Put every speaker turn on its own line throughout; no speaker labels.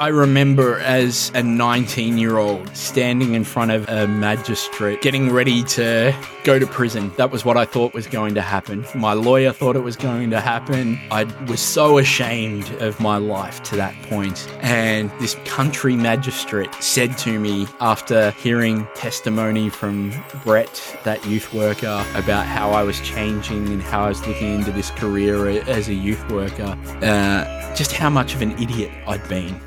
I remember as a 19 year old standing in front of a magistrate getting ready to go to prison. That was what I thought was going to happen. My lawyer thought it was going to happen. I was so ashamed of my life to that point. And this country magistrate said to me after hearing testimony from Brett, that youth worker, about how I was changing and how I was looking into this career as a youth worker, uh, just how much of an idiot I'd been.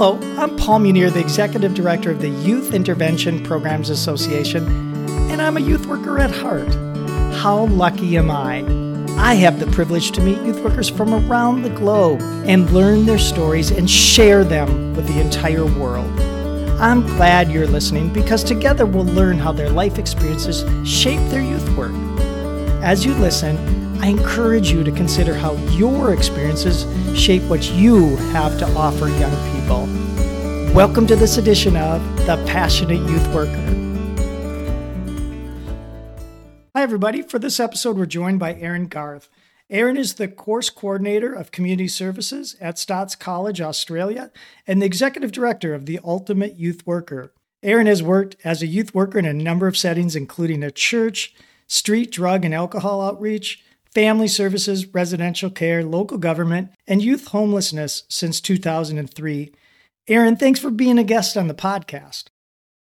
Hello, I'm Paul Munier, the Executive Director of the Youth Intervention Programs Association, and I'm a youth worker at heart. How lucky am I? I have the privilege to meet youth workers from around the globe and learn their stories and share them with the entire world. I'm glad you're listening because together we'll learn how their life experiences shape their youth work. As you listen, I encourage you to consider how your experiences shape what you have to offer young people. Welcome to this edition of The Passionate Youth Worker. Hi, everybody. For this episode, we're joined by Aaron Garth. Aaron is the course coordinator of community services at Stotts College, Australia, and the executive director of the Ultimate Youth Worker. Aaron has worked as a youth worker in a number of settings, including a church, street drug and alcohol outreach, family services, residential care, local government, and youth homelessness since 2003. Aaron, thanks for being a guest on the podcast.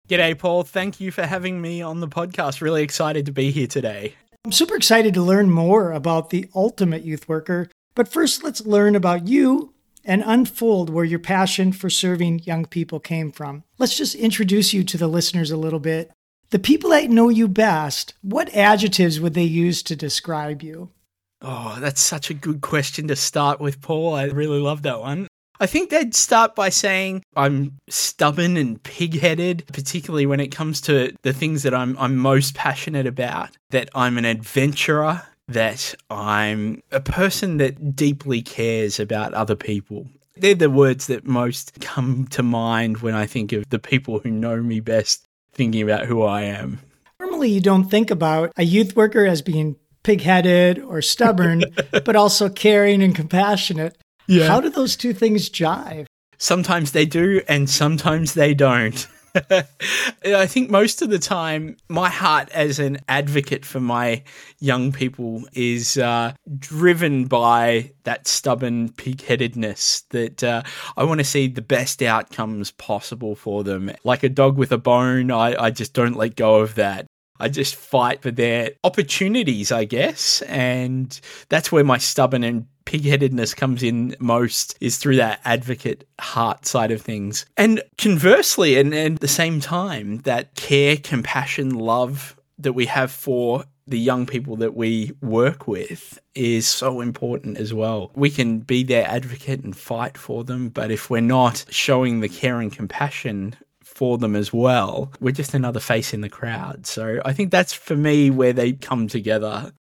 G'day, Paul. Thank you for having me on the podcast. Really excited to be here today.
I'm super excited to learn more about the ultimate youth worker. But first, let's learn about you and unfold where your passion for serving young people came from. Let's just introduce you to the listeners a little bit. The people that know you best, what adjectives would they use to describe you?
Oh, that's such a good question to start with, Paul. I really love that one. I think they'd start by saying I'm stubborn and pig-headed, particularly when it comes to the things that I'm I'm most passionate about. That I'm an adventurer, that I'm a person that deeply cares about other people. They're the words that most come to mind when I think of the people who know me best thinking about who I am.
Normally, you don't think about a youth worker as being pig-headed or stubborn, but also caring and compassionate. Yeah. How do those two things jive?
Sometimes they do, and sometimes they don't. I think most of the time, my heart as an advocate for my young people is uh, driven by that stubborn pig headedness that uh, I want to see the best outcomes possible for them. Like a dog with a bone, I, I just don't let go of that. I just fight for their opportunities, I guess. And that's where my stubborn and pigheadedness comes in most is through that advocate heart side of things. And conversely, and, at the same time, that care, compassion, love that we have for the young people that we work with is so important as well. We can be their advocate and fight for them, but if we're not showing the care and compassion for them as well. We're just another face in the crowd. So I think that's for me where they come together.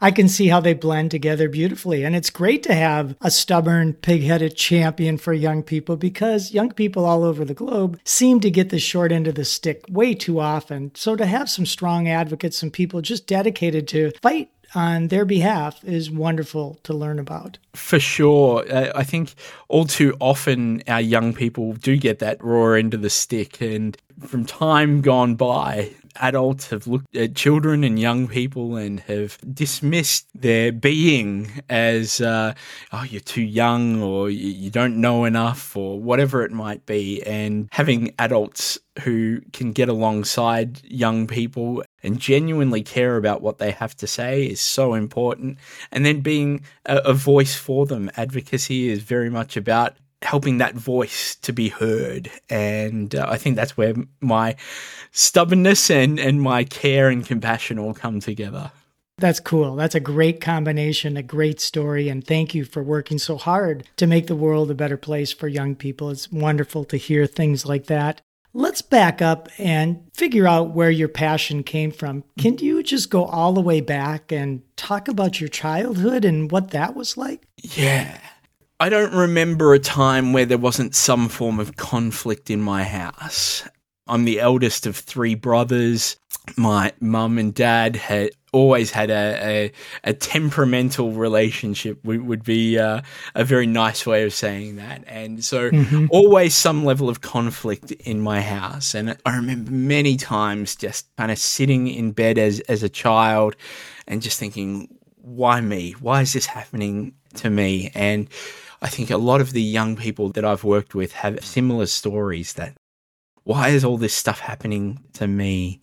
I can see how they blend together beautifully. And it's great to have a stubborn, pig headed champion for young people because young people all over the globe seem to get the short end of the stick way too often. So to have some strong advocates, some people just dedicated to fight on their behalf is wonderful to learn about.
For sure. I think all too often our young people do get that raw end of the stick. And from time gone by, adults have looked at children and young people and have dismissed their being as, uh, oh, you're too young or you don't know enough or whatever it might be. And having adults who can get alongside young people and genuinely care about what they have to say is so important. And then being a, a voice for them. Advocacy is very much about helping that voice to be heard. And uh, I think that's where my stubbornness and, and my care and compassion all come together.
That's cool. That's a great combination, a great story. And thank you for working so hard to make the world a better place for young people. It's wonderful to hear things like that. Let's back up and figure out where your passion came from. Can you just go all the way back and talk about your childhood and what that was like?
Yeah. I don't remember a time where there wasn't some form of conflict in my house. I'm the eldest of three brothers. my mum and dad had always had a, a, a temperamental relationship would, would be uh, a very nice way of saying that and so mm-hmm. always some level of conflict in my house and i remember many times just kind of sitting in bed as, as a child and just thinking why me why is this happening to me and i think a lot of the young people that i've worked with have similar stories that why is all this stuff happening to me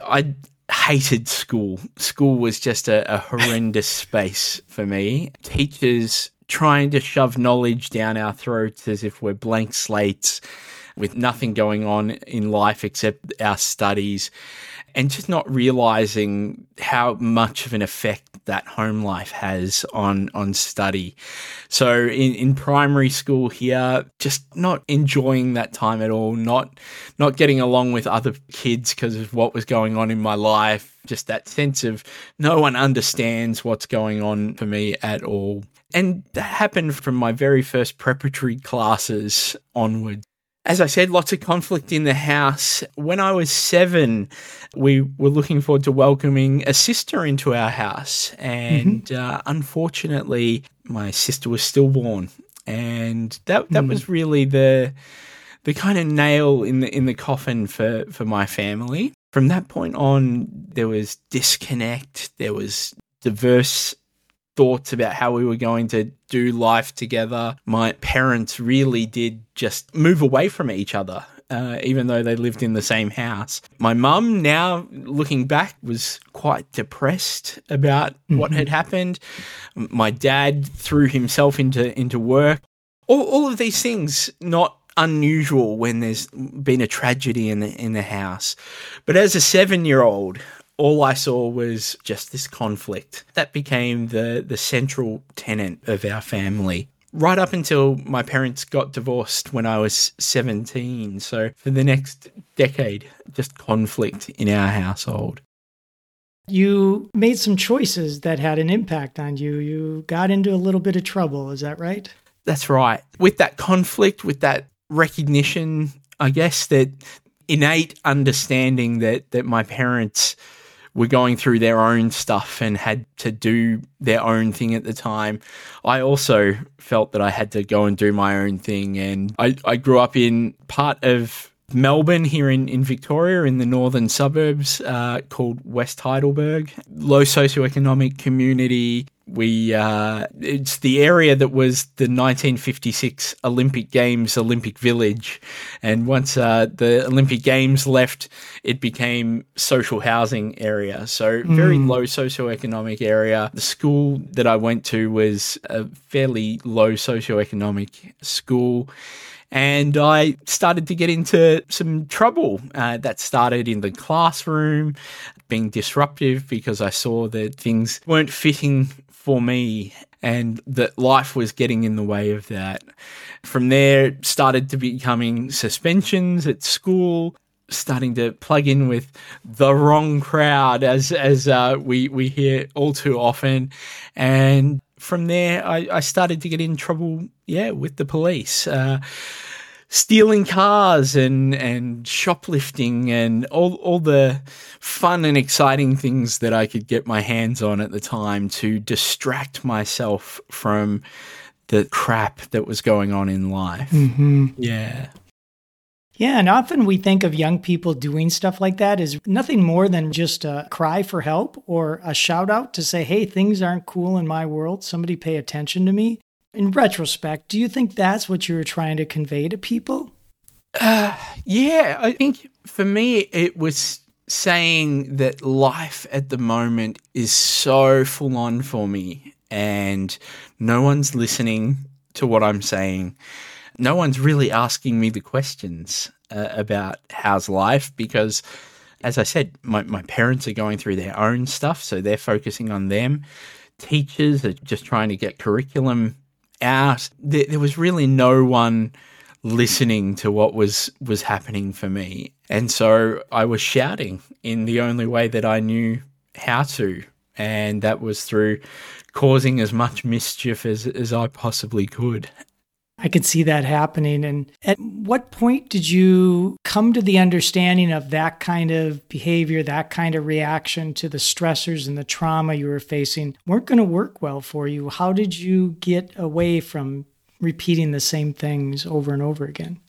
I hated school. School was just a, a horrendous space for me. Teachers trying to shove knowledge down our throats as if we're blank slates with nothing going on in life except our studies and just not realizing how much of an effect that home life has on on study. So in, in primary school here, just not enjoying that time at all, not not getting along with other kids because of what was going on in my life, just that sense of no one understands what's going on for me at all. And that happened from my very first preparatory classes onward as I said, lots of conflict in the house. When I was seven, we were looking forward to welcoming a sister into our house. And mm-hmm. uh, unfortunately, my sister was stillborn. And that, that mm was really the, the kind of nail in the, in the coffin for, for my family. From that point on, there was disconnect, there was diverse thoughts about how we were going to do life together. My parents really did just move away from each other. Uh, even though they lived in the same house. My mum, now looking back, was quite depressed about mm-hmm. what had happened. My dad threw himself into into work. All, all of these things not unusual when there's been a tragedy in the in the house. But as a seven year old, all I saw was just this conflict. That became the, the central tenet of our family. Right up until my parents got divorced when I was 17. So, for the next decade, just conflict in our household.
You made some choices that had an impact on you. You got into a little bit of trouble. Is that right?
That's right. With that conflict, with that recognition, I guess that innate understanding that that my parents were going through their own stuff and had to do their own thing at the time. I also felt that I had to go and do my own thing. And I, I grew up in part of Melbourne here in, in Victoria in the northern suburbs uh, called West Heidelberg. Low socioeconomic community, we uh, it's the area that was the 1956 Olympic Games Olympic Village, and once uh, the Olympic Games left, it became social housing area. So very mm. low socioeconomic area. The school that I went to was a fairly low socioeconomic school and I started to get into some trouble. Uh, that started in the classroom, being disruptive because I saw that things weren't fitting for me and that life was getting in the way of that. From there, started to becoming suspensions at school, starting to plug in with the wrong crowd, as as uh, we we hear all too often, and from there, I, I started to get in trouble, yeah, with the police. Uh, stealing cars and and shoplifting and all all the fun and exciting things that I could get my hands on at the time to distract myself from the crap that was going on in life.
Mm-hmm.
Yeah.
Yeah, and often we think of young people doing stuff like that as nothing more than just a cry for help or a shout out to say, hey, things aren't cool in my world. Somebody pay attention to me. In retrospect, do you think that's what you were trying to convey to people?
Uh, yeah, I think for me, it was saying that life at the moment is so full on for me and no one's listening to what I'm saying. No one's really asking me the questions uh, about how's life because, as I said, my, my parents are going through their own stuff, so they're focusing on them. Teachers are just trying to get curriculum out. There, there was really no one listening to what was was happening for me, and so I was shouting in the only way that I knew how to, and that was through causing as much mischief as as I possibly could.
I could see that happening. And at what point did you come to the understanding of that kind of behavior, that kind of reaction to the stressors and the trauma you were facing weren't going to work well for you? How did you get away from repeating the same things over and over again?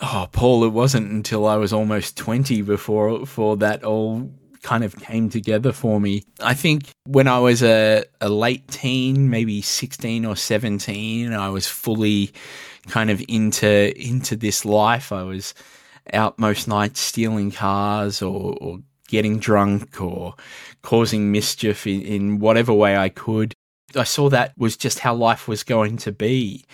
Oh, Paul, it wasn't until I was almost 20 before, before that all kind of came together for me. I think when I was a, a late teen, maybe 16 or 17, I was fully kind of into into this life. I was out most nights stealing cars or, or getting drunk or causing mischief in, in whatever way I could. I saw that was just how life was going to be.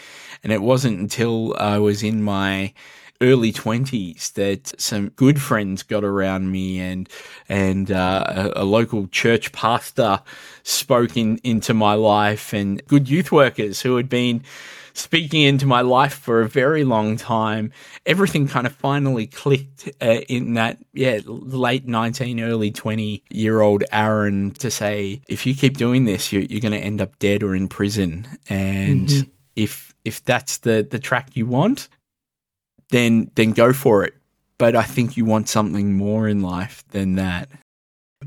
And it wasn't until I was in my early 20s that some good friends got around me and and uh, a, a, local church pastor spoke in, into my life and good youth workers who had been speaking into my life for a very long time everything kind of finally clicked uh, in that yeah late 19 early 20 year old aaron to say if you keep doing this you're, you're going to end up dead or in prison and mm-hmm. if if that's the the track you want then then go for it. But I think you want something more in life than that.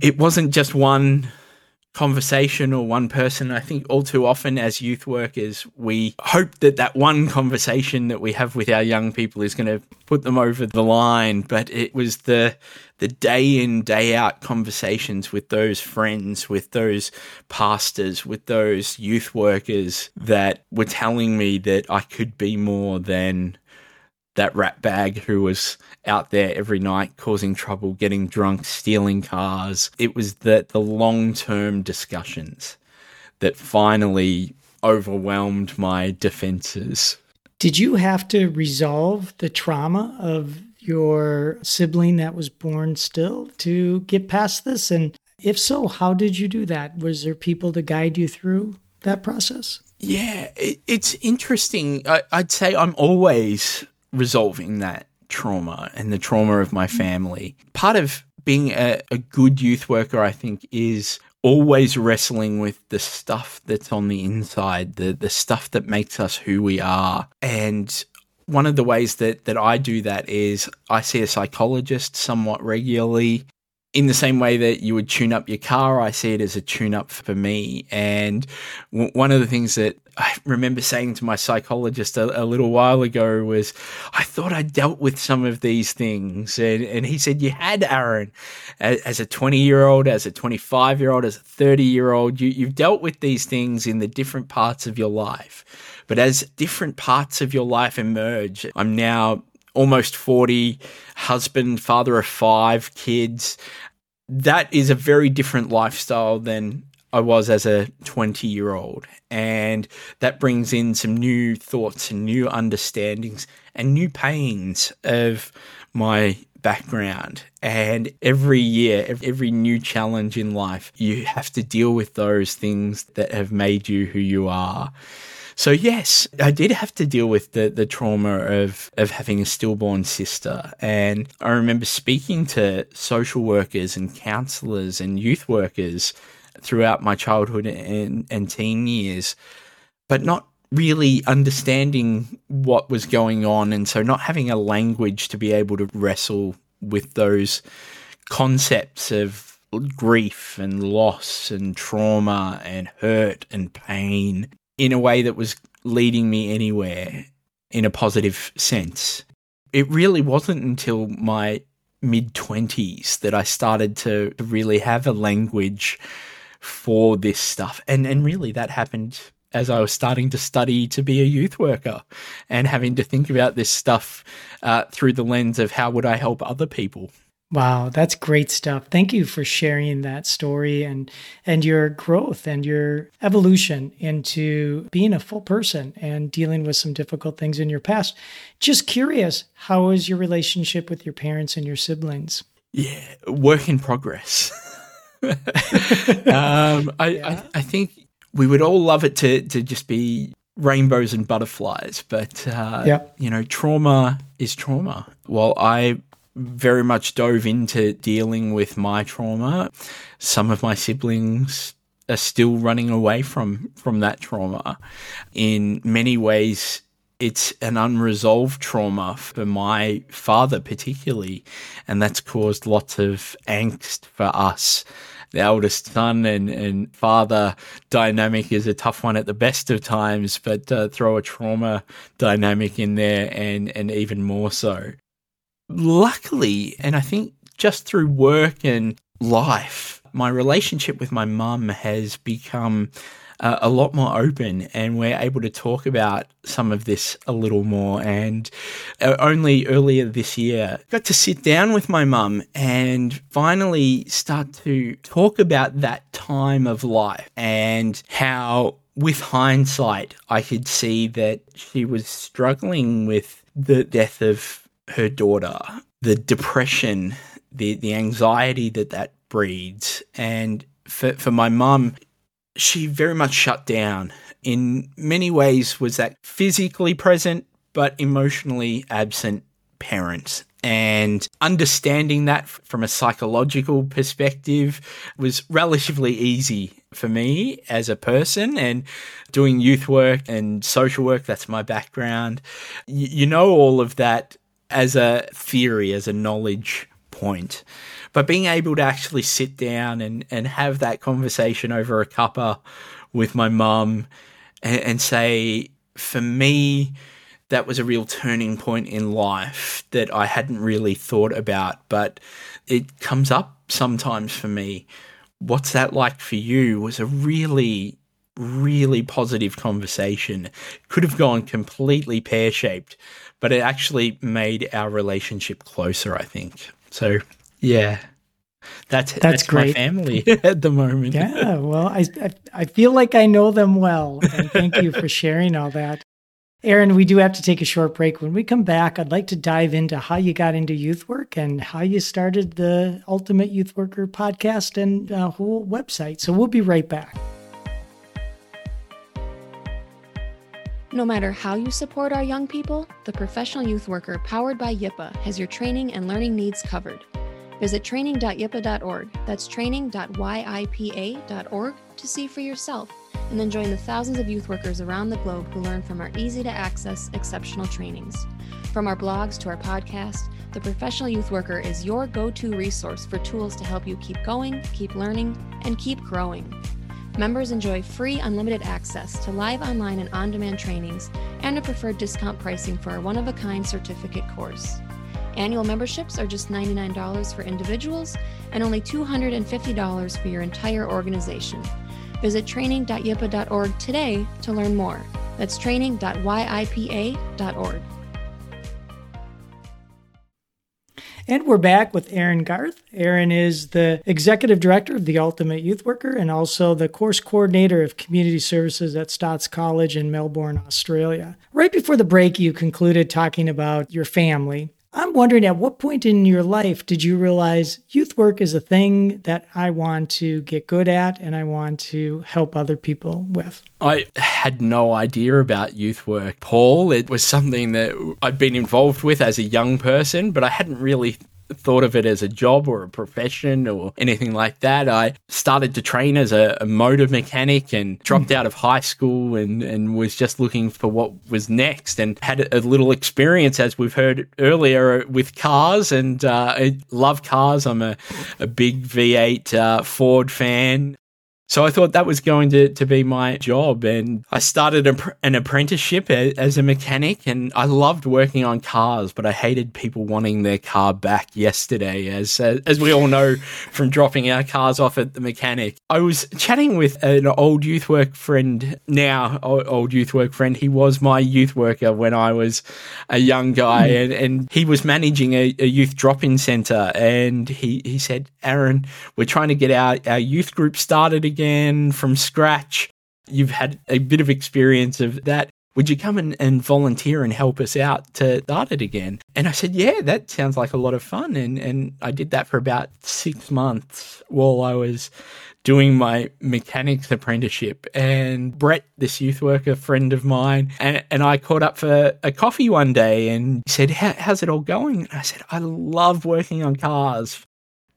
It wasn't just one conversation or one person. I think all too often as youth workers, we hope that that one conversation that we have with our young people is going to put them over the line. But it was the the day in day out conversations with those friends, with those pastors, with those youth workers that were telling me that I could be more than that rat bag who was out there every night causing trouble, getting drunk, stealing cars. It was that the long term discussions that finally overwhelmed my defenses.
Did you have to resolve the trauma of your sibling that was born still to get past this? And if so, how did you do that? Was there people to guide you through that process?
Yeah, it, it's interesting. I, would say I'm always resolving that trauma and the trauma of my family. Part of being a, a good youth worker, I think, is always wrestling with the stuff that's on the inside, the the stuff that makes us who we are. And one of the ways that that I do that is I see a psychologist somewhat regularly in the same way that you would tune up your car, I see it as a tune up for me. And w- one of the things that I remember saying to my psychologist a, a, little while ago was, I thought I dealt with some of these things. And, and he said, You had, Aaron, as, as a 20 year old, as a 25 year old, as a 30 year old, you, you've dealt with these things in the different parts of your life. But as different parts of your life emerge, I'm now almost 40, husband, father of five kids. That is a very different lifestyle than I was as a 20 year old. And that brings in some new thoughts and new understandings and new pains of my background. And every year, every new challenge in life, you have to deal with those things that have made you who you are. So yes, I did have to deal with the, the trauma of, of having a stillborn sister. And I remember speaking to social workers and counselors and youth workers throughout my childhood and, and teen years, but not really understanding what was going on. And so not having a language to be able to wrestle with those concepts of grief and loss and trauma and hurt and pain in a way that was leading me anywhere in a positive sense. It really wasn't until my mid 20s that I started to really have a language for this stuff. And and really that happened as I was starting to study to be a youth worker and having to think about this stuff uh, through the lens of how would I help other people.
Wow, that's great stuff. Thank you for sharing that story and and your growth and your evolution into being a full person and dealing with some difficult things in your past. Just curious, how is your relationship with your parents and your siblings?
Yeah, work in progress. um, I, yeah. I, I think we would all love it to to just be rainbows and butterflies, but uh, yeah. you know, trauma is trauma. While I very much dove into dealing with my trauma. Some of my siblings are still running away from from that trauma. In many ways, it's an unresolved trauma for my father, particularly, and that's caused lots of angst for us. The eldest son and, and father dynamic is a tough one at the best of times, but uh, throw a trauma dynamic in there and, and even more so. Luckily, and I think just through work and life, my relationship with my mum has become uh, a lot more open and we're able to talk about some of this a little more. And uh, only earlier this year, got to sit down with my mum and finally start to talk about that time of life and how, with hindsight, I could see that she was struggling with the death of her daughter, the depression, the, the anxiety that that breeds. And for, for my mum, she very much shut down. In many ways, was that physically present but emotionally absent parent. And understanding that from a psychological perspective was relatively easy for me as a person and doing youth work and social work. That's my background. You know, all of that as a theory, as a knowledge point. But being able to actually sit down and, and have that conversation over a cuppa with my mum and, and say, for me, that was a real turning point in life that I hadn't really thought about, but it comes up sometimes for me. What's that like for you? Was a really, really positive conversation. Could have gone completely pear shaped, but it actually made our relationship closer, I think. So yeah. That's that's, that's great. family at the moment.
Yeah, well, I, I, I feel like I know them well, and thank you for sharing all that. Aaron, we do have to take a short break. When we come back, I'd like to dive into how you got into youth work and how you started the Ultimate Youth Worker podcast and uh, whole website. So we'll be right back.
No matter how you support our young people, the Professional Youth Worker powered by YIPA has your training and learning needs covered. Visit training.yipa.org. That's training.yipa.org to see for yourself and then join the thousands of youth workers around the globe who learn from our easy to access, exceptional trainings. From our blogs to our podcast, the Professional Youth Worker is your go to resource for tools to help you keep going, keep learning, and keep growing. Members enjoy free unlimited access to live online and on demand trainings and a preferred discount pricing for our one of a kind certificate course. Annual memberships are just $99 for individuals and only $250 for your entire organization. Visit training.yipa.org today to learn more. That's training.yipa.org.
And we're back with Aaron Garth. Aaron is the executive director of the Ultimate Youth Worker and also the course coordinator of community services at Stotts College in Melbourne, Australia. Right before the break, you concluded talking about your family I'm wondering at what point in your life did you realize youth work is a thing that I want to get good at and I want to help other people with?
I had no idea about youth work, Paul. It was something that I'd been involved with as a young person, but I hadn't really thought of it as a job or a profession or anything like that. I started to train as a, a motor mechanic and dropped out of high school and, and was just looking for what was next and had a little experience, as we've heard earlier, with cars. And uh, I love cars. I'm a, a big V8 uh, Ford fan. So I thought that was going to, to be my job. And I started a, an apprenticeship as a mechanic and I loved working on cars, but I hated people wanting their car back yesterday, as, as we all know from dropping our cars off at the mechanic. I was chatting with an old youth work friend, now old youth work friend. He was my youth worker when I was a young guy mm. and, and he was managing a, a youth drop-in center. And he, he said, Aaron, we're trying to get our, our youth group started again again from scratch. You've had a bit of experience of that. Would you come and, and volunteer and help us out to start it again? And I said, Yeah, that sounds like a lot of fun. And, and I did that for about six months while I was doing my mechanics apprenticeship. And Brett, this youth worker friend of mine, and, and I caught up for a coffee one day and said, How's it all going? And I said, I love working on cars,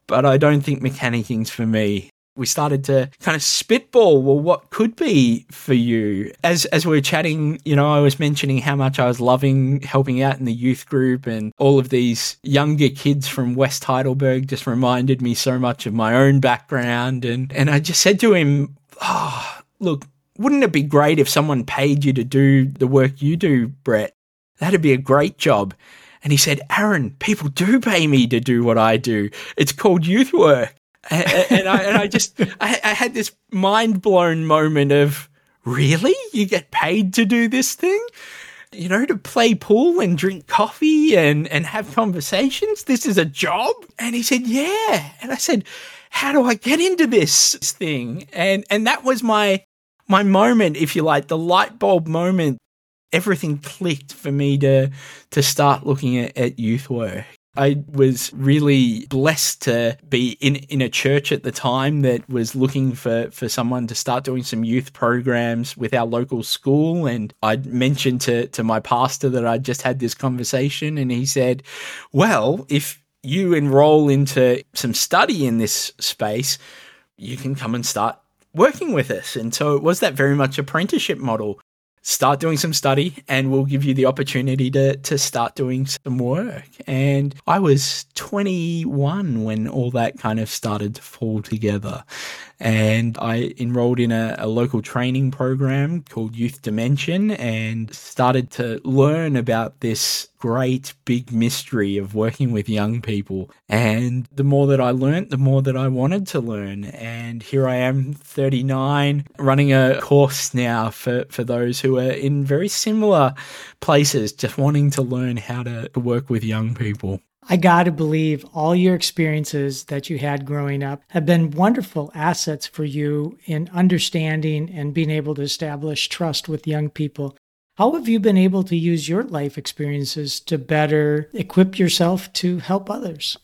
but I don't think mechanicing's for me. We started to kind of spitball well what could be for you? As as we were chatting you know i was mentioning how much i was loving helping out in the youth group and all of these younger kids from west heidelberg just reminded me so much of my own background. And and i just said to him oh look wouldn't it be great if someone paid you to do the work you do brett? That'd be a great job. And he said, Aaron, people do pay me to do what I do. It's called youth work and, I, and I just I, I had this mind blown moment of really you get paid to do this thing you know, to play pool and drink coffee and, and have conversations. This is a job. And he said, yeah. And I said, how do I get into this thing? And, and that was my, my moment, if you like, the light bulb moment. Everything clicked for me to, to start looking at, at youth work. I was really blessed to be in, in a church at the time that was looking for, for someone to start doing some youth programs with our local school. And I mentioned to, to my pastor that I just had this conversation, and he said, Well, if you enroll into some study in this space, you can come and start working with us. And so it was that very much apprenticeship model start doing some study and we'll give you the opportunity to, to start doing some work. And I was 21 when all that kind of started to fall together. And I enrolled in a, a local training program called Youth Dimension and started to learn about this great big mystery of working with young people. And the more that I learned, the more that I wanted to learn. And here I am, 39, running a course now for, for those who are in very similar places, just wanting to learn how to work with young people.
I got to believe all your experiences that you had growing up have been wonderful assets for you in understanding and being able to establish trust with young people. How have you been able to use your life experiences to better equip yourself to help others?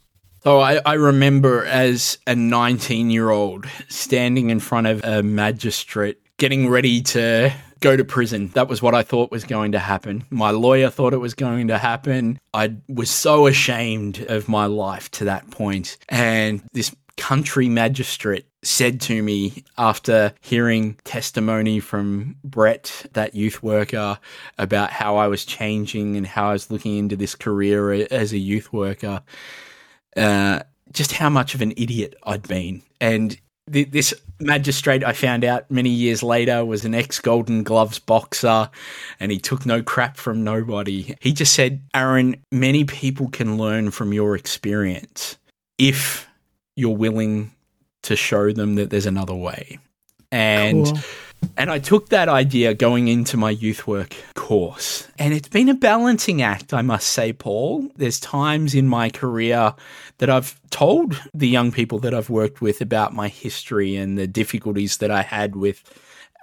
Oh, I, I remember as a 19 year old standing in front of a magistrate getting ready to go to prison. That was what I thought was going to happen. My lawyer thought it was going to happen. I was so ashamed of my life to that point. And this country magistrate said to me after hearing testimony from Brett, that youth worker, about how I was changing and how I was looking into this career as a youth worker, uh, just how much of an idiot I'd been. And th- this magistrate, I found out many years later, was an ex Golden Gloves boxer and he took no crap from nobody. He just said, Aaron, many people can learn from your experience if you're willing to show them that there's another way. And cool. And I took that idea going into my youth work course. And it's been a balancing act, I must say, Paul. There's times in my career that I've told the young people that I've worked with about my history and the difficulties that I had with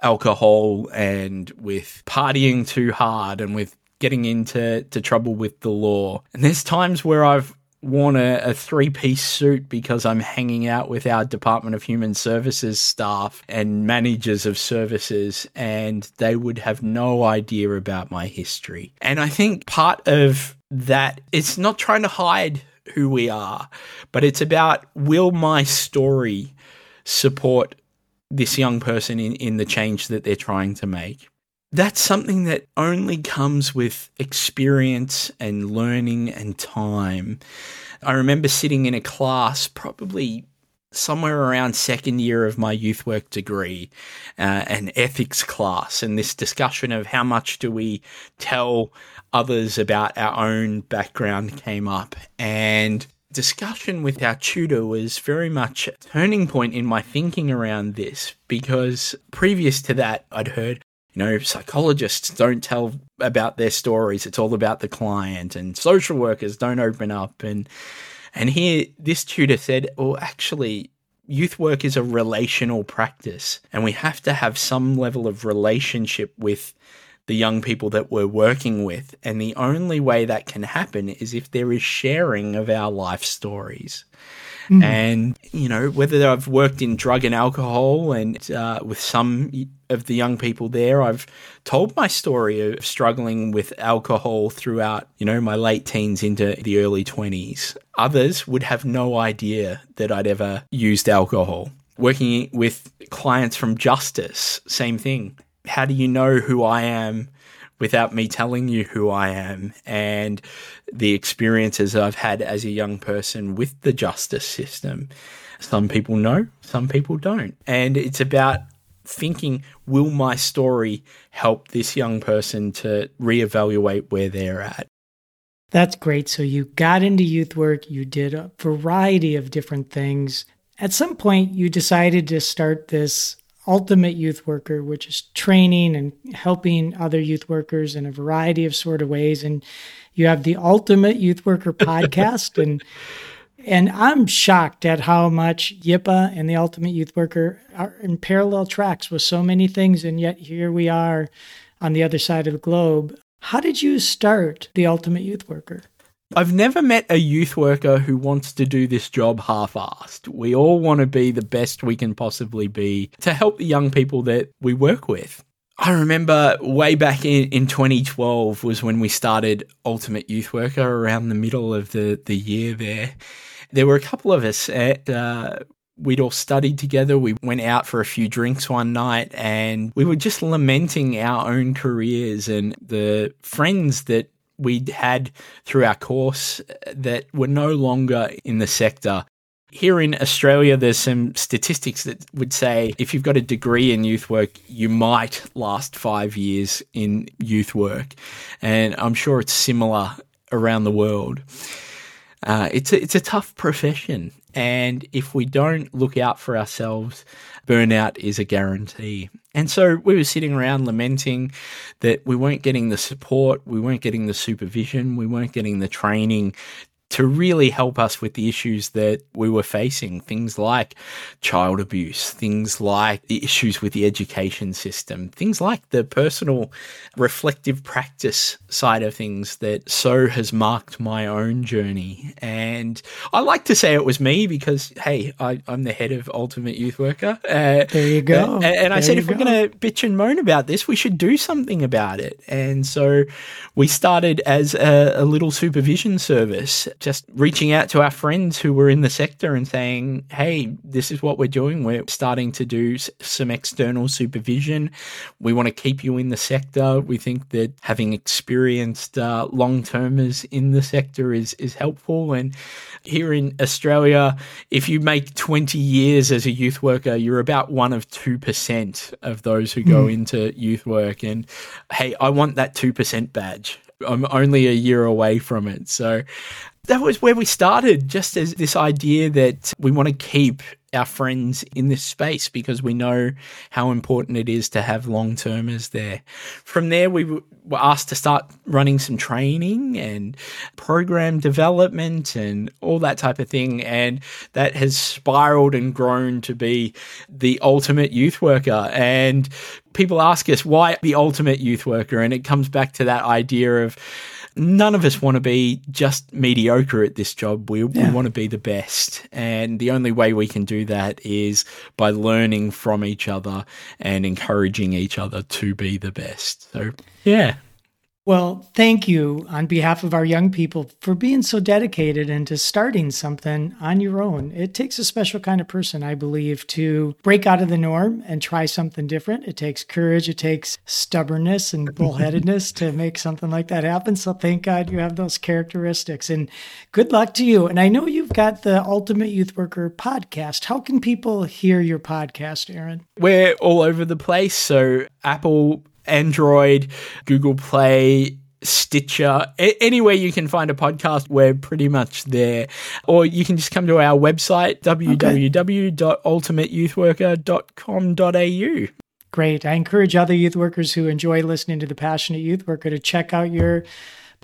alcohol and with partying too hard and with getting into to trouble with the law. And there's times where I've worn a, a three piece suit because I'm hanging out with our Department of Human Services staff and managers of services, and they would have no idea about my history. And I think part of that, it's not trying to hide who we are, but it's about will my story support this young person in, in the change that they're trying to make? That's something that only comes with experience and learning and time. I remember sitting in a class, probably somewhere around second year of my youth work degree, uh, an ethics class, and this discussion of how much do we tell others about our own background came up. And discussion with our tutor was very much a turning point in my thinking around this because previous to that, I'd heard you know, psychologists don't tell about their stories. It's all about the client and social workers don't open up. And, and here this tutor said, well, actually, youth work is a relational practice and we have to have some level of relationship with the young people that we're working with. And the only way that can happen is if there is sharing of our life stories. Mm. And, you know, whether I've worked in drug and alcohol and uh, with some of the young people there, I've told my story of struggling with alcohol throughout, you know, my late teens into the early 20s. Others would have no idea that I'd ever used alcohol. Working with clients from Justice, same thing. How do you know who I am without me telling you who I am and the experiences I've had as a young person with the justice system? Some people know, some people don't. And it's about thinking, will my story help this young person to reevaluate where they're at?
That's great. So you got into youth work, you did a variety of different things. At some point, you decided to start this ultimate youth worker, which is training and helping other youth workers in a variety of sort of ways. And you have the ultimate youth worker podcast and and I'm shocked at how much YIPA and the Ultimate Youth Worker are in parallel tracks with so many things, and yet here we are on the other side of the globe. How did you start the Ultimate Youth Worker?
I've never met a youth worker who wants to do this job half assed. We all want to be the best we can possibly be to help the young people that we work with. I remember way back in, in 2012 was when we started Ultimate Youth Worker around the middle of the, the year there there were a couple of us at, uh, we'd all studied together. We went out for a few drinks one night and we were just lamenting our own careers and the friends that we'd had through our course that were no longer in the sector. Here in Australia, there's some statistics that would say if you've got a degree in youth work, you might last five years in youth work. And I'm sure it's similar around the world. Uh, it's a, it's a tough profession, and if we don't look out for ourselves, burnout is a guarantee. And so we were sitting around lamenting that we weren't getting the support, we weren't getting the supervision, we weren't getting the training to really help us with the issues that we were facing. Things like child abuse, things like the issues with the education system, things like the personal reflective practice side of things that so has marked my own journey. And I like to say it was me because, hey, I, am the head of Ultimate Youth Worker.
Uh, there you go.
Uh, and, I said, if go. we're going to bitch and moan about this, we should do something about it. And so we started as a, a little supervision service just reaching out to our friends who were in the sector and saying, hey, this is what we're doing. We're starting to do some external supervision. We want to keep you in the sector. We think that having experienced uh, long termers in the sector is, is helpful. And here in Australia, if you make 20 years as a youth worker, you're about one of 2% of those who go mm. into youth work. And hey, I want that 2% badge. I'm only a year away from it. So that was where we started, just as this idea that we want to keep our friends in this space because we know how important it is to have long termers there. From there, we were asked to start running some training and program development and all that type of thing. And that has spiraled and grown to be the ultimate youth worker. And people ask us why the ultimate youth worker. And it comes back to that idea of, none of us want to be just mediocre at this job. We, yeah. we want to be the best. And the only way we can do that is by learning from each other and encouraging each other to be the best. So, yeah.
Well, thank you on behalf of our young people for being so dedicated and to starting something on your own. It takes a special kind of person, I believe, to break out of the norm and try something different. It takes courage, it takes stubbornness and bullheadedness to make something like that happen. So thank God you have those characteristics and good luck to you. And I know you've got the Ultimate Youth Worker podcast. How can people hear your podcast, Aaron?
We're all over the place. So Apple Android, Google Play, Stitcher, a- anywhere you can find a podcast, we're pretty much there. Or you can just come to our website, www.ultimateyouthworker.com.au.
Great. I encourage other youth workers who enjoy listening to the Passionate Youth Worker to check out your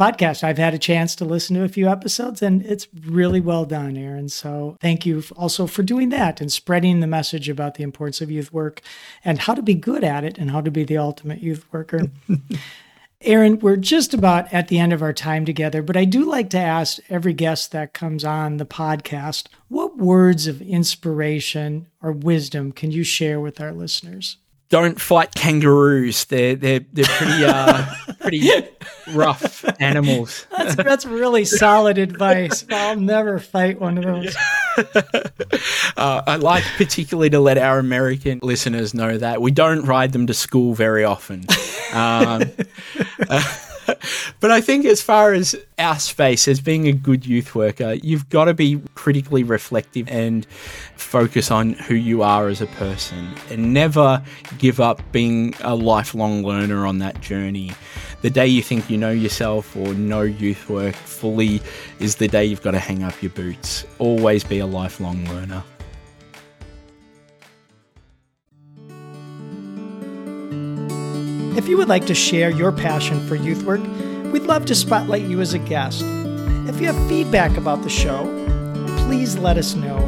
podcast. I've had a chance to listen to a few episodes and it's really well done, Aaron. So thank you also for doing that and spreading the message about the importance of youth work and how to be good at it and how to be the ultimate youth worker. Aaron, we're just about at the end of our time together, but I do like to ask every guest that comes on the podcast what words of inspiration or wisdom can you share with our listeners?
Don't fight kangaroos. They're they're they're pretty uh, pretty rough animals.
That's, that's really solid advice. I'll never fight one of those.
Uh, I like particularly to let our American listeners know that we don't ride them to school very often. Um, uh, but I think, as far as our space, as being a good youth worker, you've got to be critically reflective and focus on who you are as a person and never give up being a lifelong learner on that journey. The day you think you know yourself or know youth work fully is the day you've got to hang up your boots. Always be a lifelong learner.
If you would like to share your passion for youth work, we'd love to spotlight you as a guest. If you have feedback about the show, please let us know.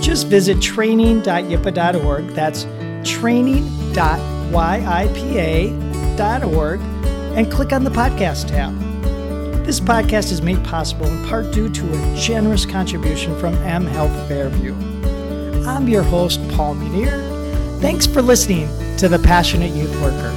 Just visit training.yipa.org. That's training.yipa.org and click on the podcast tab. This podcast is made possible in part due to a generous contribution from M Health Fairview. I'm your host, Paul Munir. Thanks for listening to The Passionate Youth Worker.